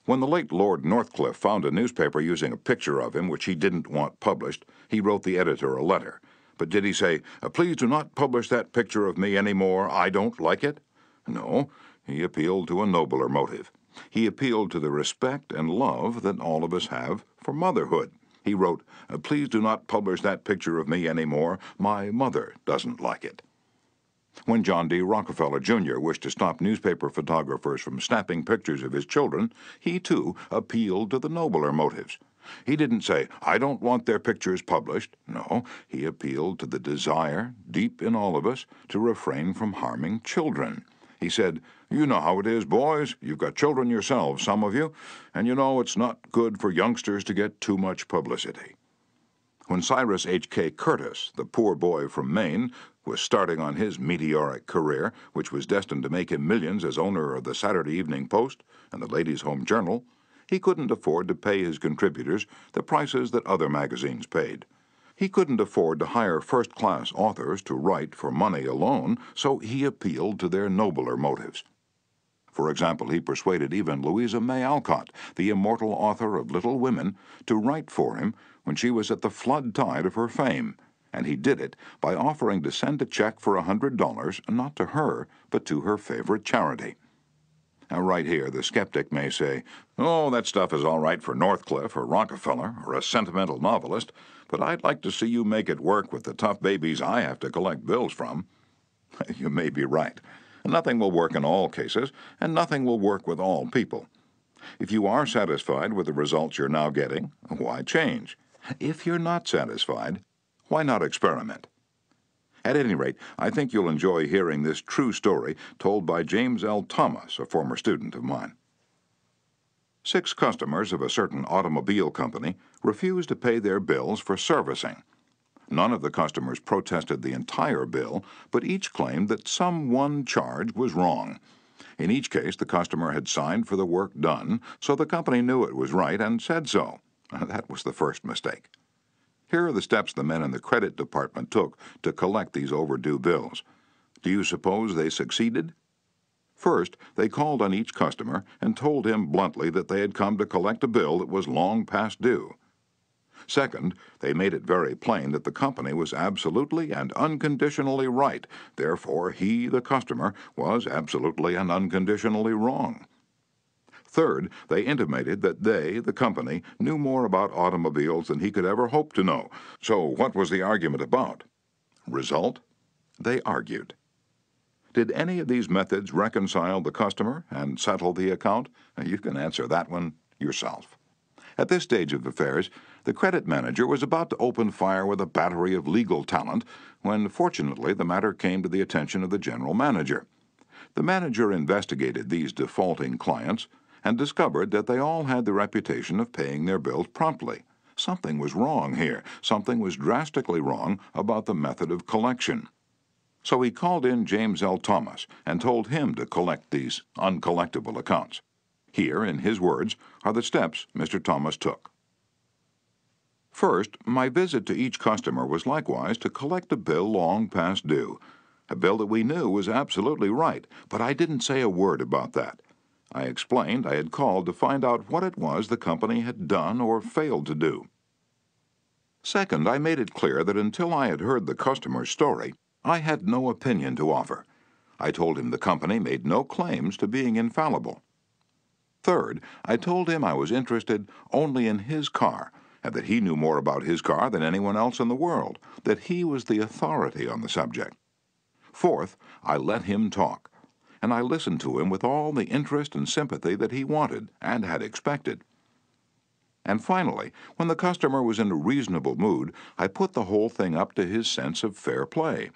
When the late Lord Northcliffe found a newspaper using a picture of him which he didn't want published, he wrote the editor a letter. But did he say, uh, Please do not publish that picture of me any more, I don't like it? No, he appealed to a nobler motive. He appealed to the respect and love that all of us have for motherhood. He wrote, uh, Please do not publish that picture of me any more. My mother doesn't like it. When John D. Rockefeller, Jr. wished to stop newspaper photographers from snapping pictures of his children, he too appealed to the nobler motives. He didn't say, I don't want their pictures published. No, he appealed to the desire, deep in all of us, to refrain from harming children. He said, You know how it is, boys. You've got children yourselves, some of you, and you know it's not good for youngsters to get too much publicity. When Cyrus H.K. Curtis, the poor boy from Maine, was starting on his meteoric career, which was destined to make him millions as owner of the Saturday Evening Post and the Ladies' Home Journal, he couldn't afford to pay his contributors the prices that other magazines paid. He couldn't afford to hire first class authors to write for money alone, so he appealed to their nobler motives. For example, he persuaded even Louisa May Alcott, the immortal author of Little Women, to write for him when she was at the flood tide of her fame, and he did it by offering to send a check for a hundred dollars not to her, but to her favorite charity. Now, right here, the skeptic may say, Oh, that stuff is all right for Northcliffe or Rockefeller or a sentimental novelist, but I'd like to see you make it work with the tough babies I have to collect bills from. you may be right. Nothing will work in all cases, and nothing will work with all people. If you are satisfied with the results you're now getting, why change? If you're not satisfied, why not experiment? At any rate, I think you'll enjoy hearing this true story told by James L. Thomas, a former student of mine. Six customers of a certain automobile company refused to pay their bills for servicing. None of the customers protested the entire bill, but each claimed that some one charge was wrong. In each case, the customer had signed for the work done, so the company knew it was right and said so. That was the first mistake. Here are the steps the men in the credit department took to collect these overdue bills. Do you suppose they succeeded? First, they called on each customer and told him bluntly that they had come to collect a bill that was long past due. Second, they made it very plain that the company was absolutely and unconditionally right, therefore he, the customer, was absolutely and unconditionally wrong. Third, they intimated that they, the company, knew more about automobiles than he could ever hope to know. So, what was the argument about? Result? They argued. Did any of these methods reconcile the customer and settle the account? You can answer that one yourself. At this stage of affairs, the credit manager was about to open fire with a battery of legal talent when, fortunately, the matter came to the attention of the general manager. The manager investigated these defaulting clients and discovered that they all had the reputation of paying their bills promptly. Something was wrong here. Something was drastically wrong about the method of collection. So he called in James L. Thomas and told him to collect these uncollectible accounts. Here, in his words, are the steps Mr. Thomas took. First, my visit to each customer was likewise to collect a bill long past due. a bill that we knew was absolutely right, but I didn't say a word about that. I explained I had called to find out what it was the company had done or failed to do. Second, I made it clear that until I had heard the customer's story, I had no opinion to offer. I told him the company made no claims to being infallible. Third, I told him I was interested only in his car and that he knew more about his car than anyone else in the world, that he was the authority on the subject. Fourth, I let him talk, and I listened to him with all the interest and sympathy that he wanted and had expected. And finally, when the customer was in a reasonable mood, I put the whole thing up to his sense of fair play.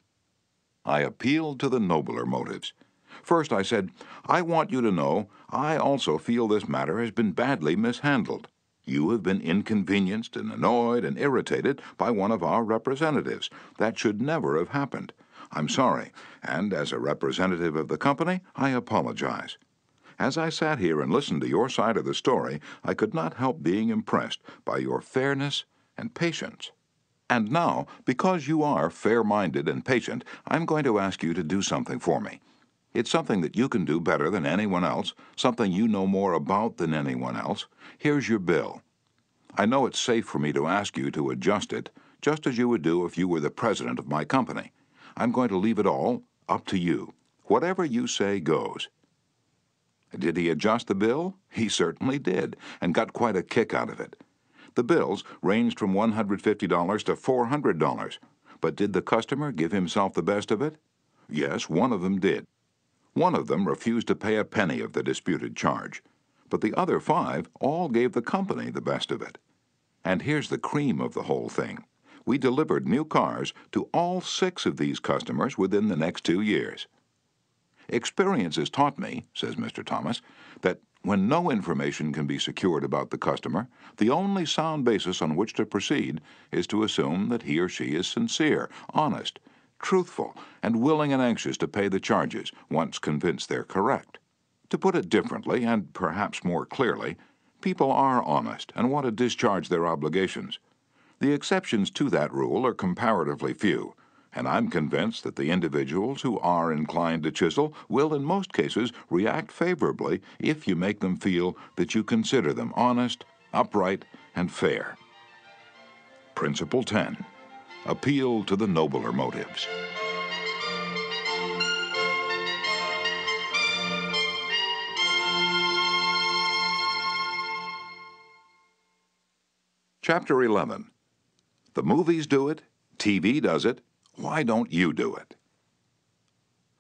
I appealed to the nobler motives. First, I said, I want you to know I also feel this matter has been badly mishandled. You have been inconvenienced and annoyed and irritated by one of our representatives. That should never have happened. I'm sorry, and as a representative of the company, I apologize. As I sat here and listened to your side of the story, I could not help being impressed by your fairness and patience. And now, because you are fair minded and patient, I'm going to ask you to do something for me. It's something that you can do better than anyone else, something you know more about than anyone else. Here's your bill. I know it's safe for me to ask you to adjust it, just as you would do if you were the president of my company. I'm going to leave it all up to you. Whatever you say goes. Did he adjust the bill? He certainly did, and got quite a kick out of it. The bills ranged from $150 to $400, but did the customer give himself the best of it? Yes, one of them did. One of them refused to pay a penny of the disputed charge, but the other five all gave the company the best of it. And here's the cream of the whole thing. We delivered new cars to all six of these customers within the next two years. Experience has taught me, says Mr. Thomas, that when no information can be secured about the customer, the only sound basis on which to proceed is to assume that he or she is sincere, honest, truthful, and willing and anxious to pay the charges once convinced they're correct. To put it differently, and perhaps more clearly, people are honest and want to discharge their obligations. The exceptions to that rule are comparatively few, and I'm convinced that the individuals who are inclined to chisel will, in most cases, react favorably if you make them feel that you consider them honest, upright, and fair. Principle 10 appeal to the nobler motives. Chapter 11 The movies do it, TV does it, why don't you do it?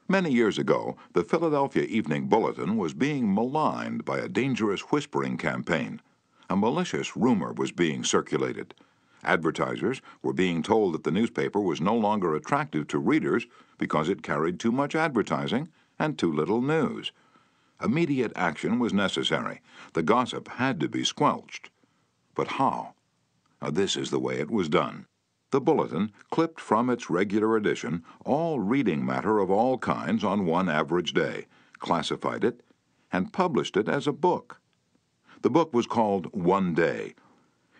Many years ago, the Philadelphia Evening Bulletin was being maligned by a dangerous whispering campaign. A malicious rumor was being circulated. Advertisers were being told that the newspaper was no longer attractive to readers because it carried too much advertising and too little news. Immediate action was necessary. The gossip had to be squelched. But how? This is the way it was done. The bulletin clipped from its regular edition all reading matter of all kinds on one average day, classified it, and published it as a book. The book was called One Day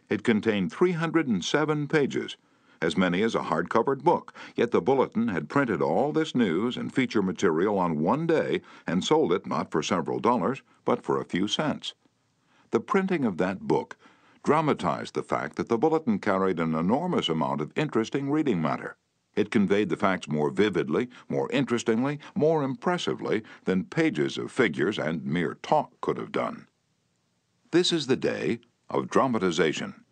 it contained 307 pages, as many as a hard-covered book, yet the Bulletin had printed all this news and feature material on one day and sold it not for several dollars, but for a few cents. The printing of that book dramatized the fact that the Bulletin carried an enormous amount of interesting reading matter. It conveyed the facts more vividly, more interestingly, more impressively than pages of figures and mere talk could have done. This is the day of dramatization.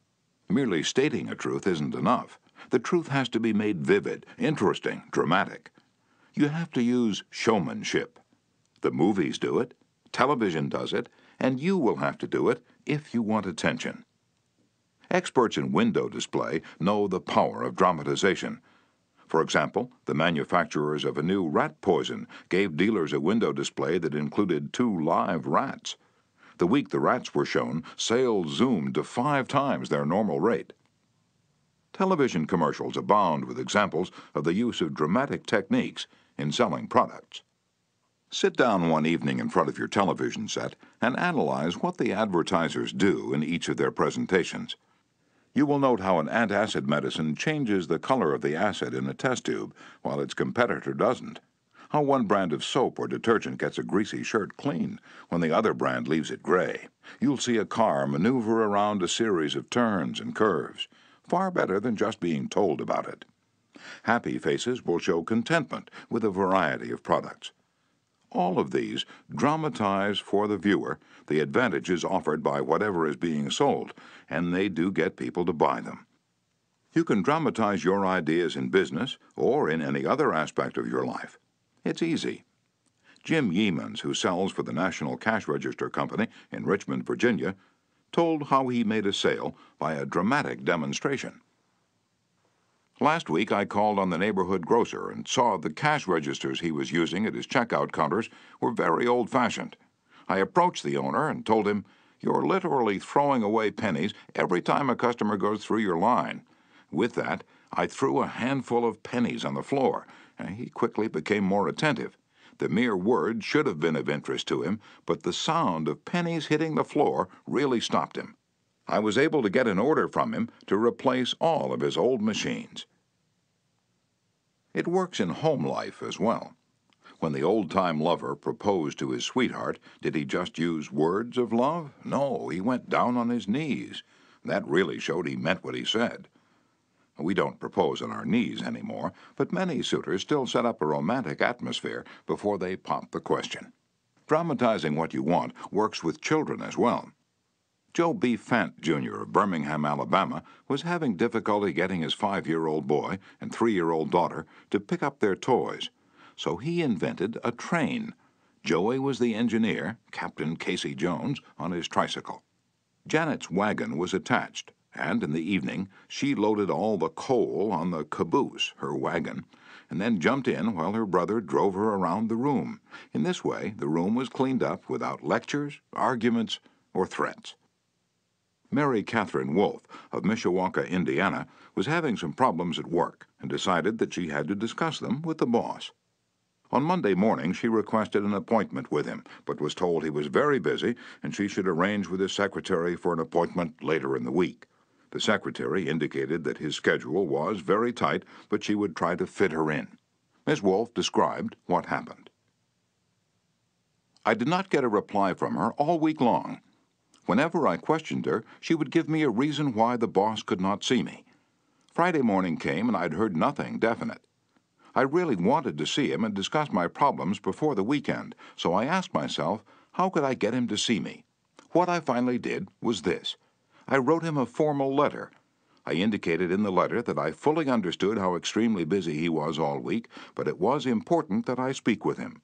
Merely stating a truth isn't enough. The truth has to be made vivid, interesting, dramatic. You have to use showmanship. The movies do it, television does it, and you will have to do it if you want attention. Experts in window display know the power of dramatization. For example, the manufacturers of a new rat poison gave dealers a window display that included two live rats. The week the rats were shown, sales zoomed to five times their normal rate. Television commercials abound with examples of the use of dramatic techniques in selling products. Sit down one evening in front of your television set and analyze what the advertisers do in each of their presentations. You will note how an antacid medicine changes the color of the acid in a test tube, while its competitor doesn't. How one brand of soap or detergent gets a greasy shirt clean, when the other brand leaves it gray. You'll see a car maneuver around a series of turns and curves, far better than just being told about it. Happy faces will show contentment with a variety of products. All of these dramatize for the viewer the advantages offered by whatever is being sold, and they do get people to buy them. You can dramatize your ideas in business or in any other aspect of your life. It's easy. Jim Yeamans, who sells for the National Cash Register Company in Richmond, Virginia, told how he made a sale by a dramatic demonstration. Last week, I called on the neighborhood grocer and saw the cash registers he was using at his checkout counters were very old fashioned. I approached the owner and told him, You're literally throwing away pennies every time a customer goes through your line. With that, I threw a handful of pennies on the floor, and he quickly became more attentive. The mere word should have been of interest to him, but the sound of pennies hitting the floor really stopped him. I was able to get an order from him to replace all of his old machines. It works in home life as well. When the old time lover proposed to his sweetheart, did he just use words of love? No, he went down on his knees. That really showed he meant what he said. We don't propose on our knees anymore, but many suitors still set up a romantic atmosphere before they pop the question. Dramatizing what you want works with children as well. Joe B. Fant, Jr. of Birmingham, Alabama, was having difficulty getting his five year old boy and three year old daughter to pick up their toys, so he invented a train. Joey was the engineer, Captain Casey Jones, on his tricycle. Janet's wagon was attached, and in the evening she loaded all the coal on the caboose, her wagon, and then jumped in while her brother drove her around the room. In this way, the room was cleaned up without lectures, arguments, or threats. Mary Catherine Wolf of Mishawaka, Indiana, was having some problems at work and decided that she had to discuss them with the boss. On Monday morning, she requested an appointment with him, but was told he was very busy and she should arrange with his secretary for an appointment later in the week. The secretary indicated that his schedule was very tight, but she would try to fit her in. Miss Wolf described what happened. I did not get a reply from her all week long. Whenever I questioned her, she would give me a reason why the boss could not see me. Friday morning came and I'd heard nothing definite. I really wanted to see him and discuss my problems before the weekend, so I asked myself, how could I get him to see me? What I finally did was this I wrote him a formal letter. I indicated in the letter that I fully understood how extremely busy he was all week, but it was important that I speak with him.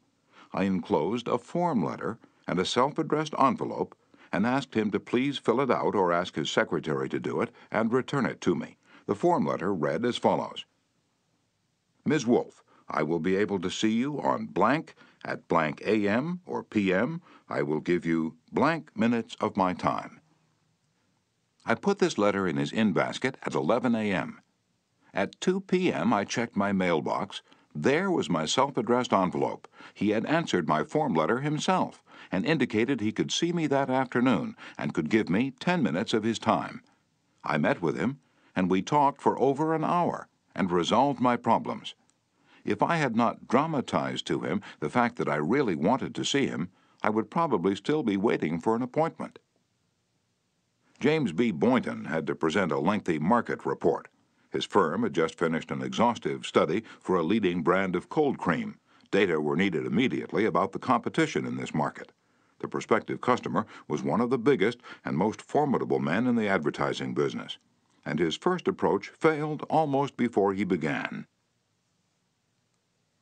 I enclosed a form letter and a self addressed envelope and asked him to please fill it out or ask his secretary to do it and return it to me. The form letter read as follows Ms. Wolf, I will be able to see you on blank at blank AM or PM. I will give you blank minutes of my time. I put this letter in his in basket at 11 a.m. At 2 p.m., I checked my mailbox. There was my self addressed envelope. He had answered my form letter himself and indicated he could see me that afternoon and could give me ten minutes of his time. I met with him, and we talked for over an hour and resolved my problems. If I had not dramatized to him the fact that I really wanted to see him, I would probably still be waiting for an appointment. James B. Boynton had to present a lengthy market report. His firm had just finished an exhaustive study for a leading brand of cold cream. Data were needed immediately about the competition in this market. The prospective customer was one of the biggest and most formidable men in the advertising business, and his first approach failed almost before he began.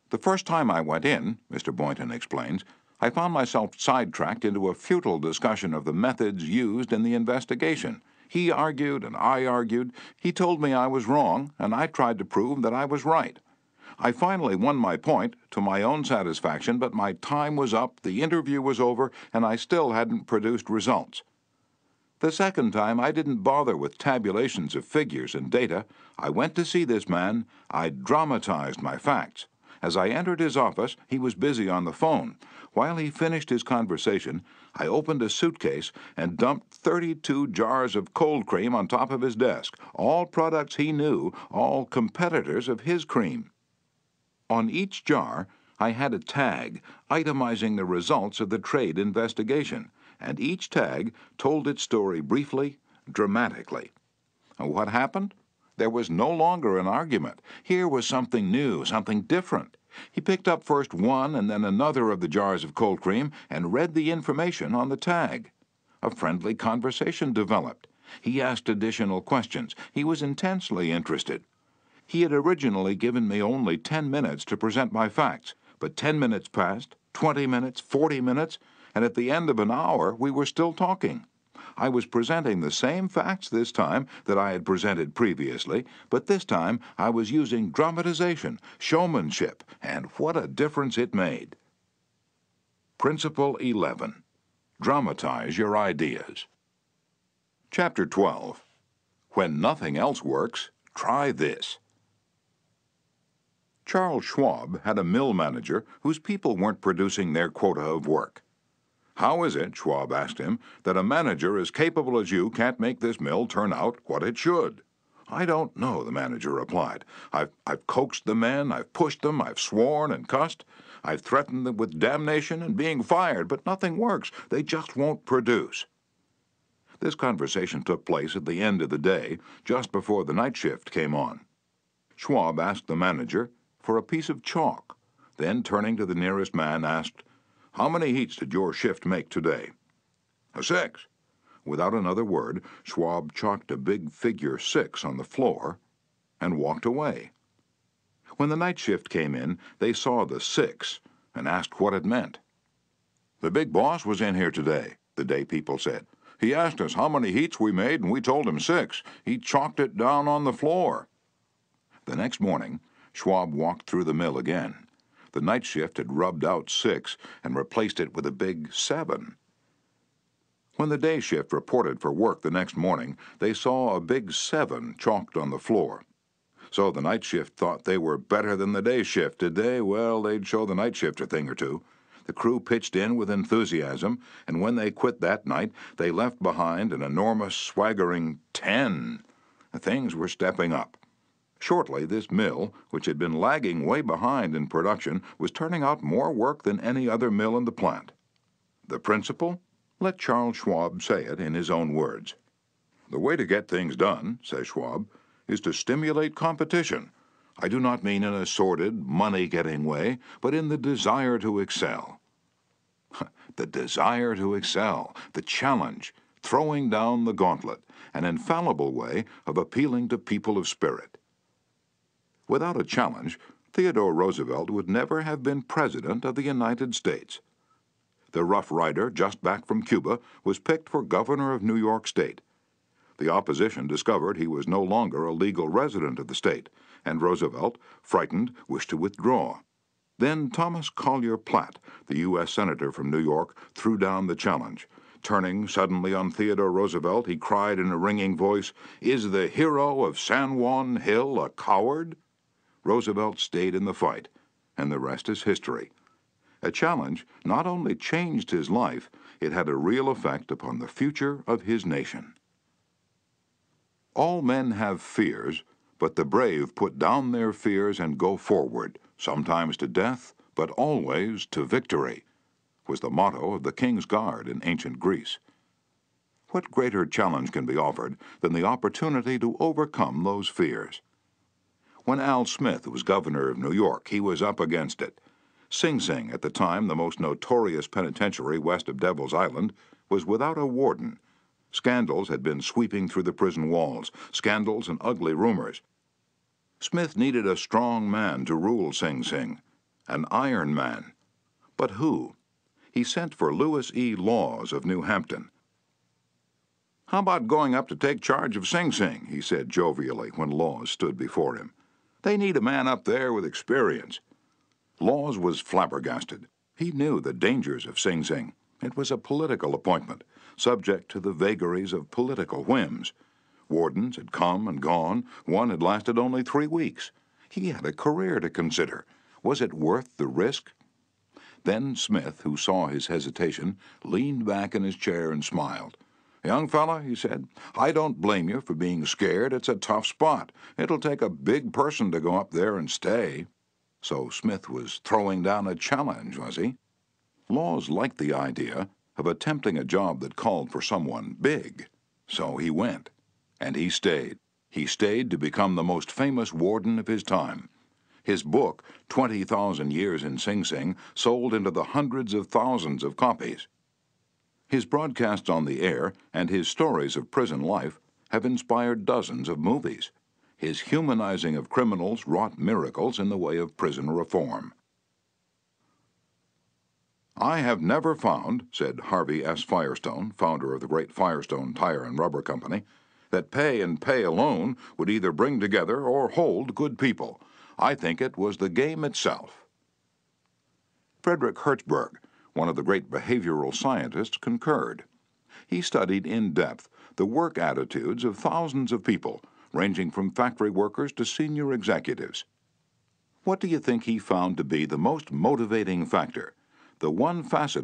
The first time I went in, Mr. Boynton explains, I found myself sidetracked into a futile discussion of the methods used in the investigation. He argued and I argued. He told me I was wrong, and I tried to prove that I was right. I finally won my point to my own satisfaction, but my time was up, the interview was over, and I still hadn't produced results. The second time, I didn't bother with tabulations of figures and data. I went to see this man, I dramatized my facts, As I entered his office, he was busy on the phone. While he finished his conversation, I opened a suitcase and dumped 32 jars of cold cream on top of his desk, all products he knew, all competitors of his cream. On each jar, I had a tag itemizing the results of the trade investigation, and each tag told its story briefly, dramatically. What happened? There was no longer an argument. Here was something new, something different. He picked up first one and then another of the jars of cold cream and read the information on the tag. A friendly conversation developed. He asked additional questions. He was intensely interested. He had originally given me only 10 minutes to present my facts, but 10 minutes passed, 20 minutes, 40 minutes, and at the end of an hour we were still talking. I was presenting the same facts this time that I had presented previously, but this time I was using dramatization, showmanship, and what a difference it made. Principle 11 Dramatize your ideas. Chapter 12 When nothing else works, try this. Charles Schwab had a mill manager whose people weren't producing their quota of work. How is it, Schwab asked him, that a manager as capable as you can't make this mill turn out what it should? I don't know, the manager replied. I've, I've coaxed the men, I've pushed them, I've sworn and cussed, I've threatened them with damnation and being fired, but nothing works. They just won't produce. This conversation took place at the end of the day, just before the night shift came on. Schwab asked the manager for a piece of chalk, then turning to the nearest man asked, how many heats did your shift make today? A six. Without another word, Schwab chalked a big figure six on the floor and walked away. When the night shift came in, they saw the six and asked what it meant. The big boss was in here today, the day people said. He asked us how many heats we made, and we told him six. He chalked it down on the floor. The next morning, Schwab walked through the mill again. The night shift had rubbed out six and replaced it with a big seven. When the day shift reported for work the next morning, they saw a big seven chalked on the floor. So the night shift thought they were better than the day shift, did they? Well, they'd show the night shift a thing or two. The crew pitched in with enthusiasm, and when they quit that night, they left behind an enormous, swaggering ten. Things were stepping up. Shortly, this mill, which had been lagging way behind in production, was turning out more work than any other mill in the plant. The principle? Let Charles Schwab say it in his own words. The way to get things done, says Schwab, is to stimulate competition. I do not mean in a sordid, money getting way, but in the desire to excel. the desire to excel, the challenge, throwing down the gauntlet, an infallible way of appealing to people of spirit. Without a challenge, Theodore Roosevelt would never have been President of the United States. The Rough Rider, just back from Cuba, was picked for governor of New York State. The opposition discovered he was no longer a legal resident of the state, and Roosevelt, frightened, wished to withdraw. Then Thomas Collier Platt, the U.S. Senator from New York, threw down the challenge. Turning suddenly on Theodore Roosevelt, he cried in a ringing voice, Is the hero of San Juan Hill a coward? Roosevelt stayed in the fight, and the rest is history. A challenge not only changed his life, it had a real effect upon the future of his nation. All men have fears, but the brave put down their fears and go forward, sometimes to death, but always to victory, was the motto of the King's Guard in ancient Greece. What greater challenge can be offered than the opportunity to overcome those fears? When Al Smith was governor of New York, he was up against it. Sing Sing, at the time the most notorious penitentiary west of Devil's Island, was without a warden. Scandals had been sweeping through the prison walls, scandals and ugly rumors. Smith needed a strong man to rule Sing Sing, an iron man. But who? He sent for Lewis E. Lawes of New Hampton. How about going up to take charge of Sing Sing? he said jovially when Lawes stood before him. They need a man up there with experience. Lawes was flabbergasted. He knew the dangers of Sing Sing. It was a political appointment, subject to the vagaries of political whims. Wardens had come and gone. One had lasted only three weeks. He had a career to consider. Was it worth the risk? Then Smith, who saw his hesitation, leaned back in his chair and smiled. Young fella, he said, I don't blame you for being scared. It's a tough spot. It'll take a big person to go up there and stay. So Smith was throwing down a challenge, was he? Lawes liked the idea of attempting a job that called for someone big. So he went. And he stayed. He stayed to become the most famous warden of his time. His book, 20,000 Years in Sing Sing, sold into the hundreds of thousands of copies. His broadcasts on the air and his stories of prison life have inspired dozens of movies. His humanizing of criminals wrought miracles in the way of prison reform. I have never found, said Harvey S. Firestone, founder of the great Firestone Tire and Rubber Company, that pay and pay alone would either bring together or hold good people. I think it was the game itself. Frederick Herzberg, one of the great behavioral scientists, concurred. He studied in depth the work attitudes of thousands of people, ranging from factory workers to senior executives. What do you think he found to be the most motivating factor, the one facet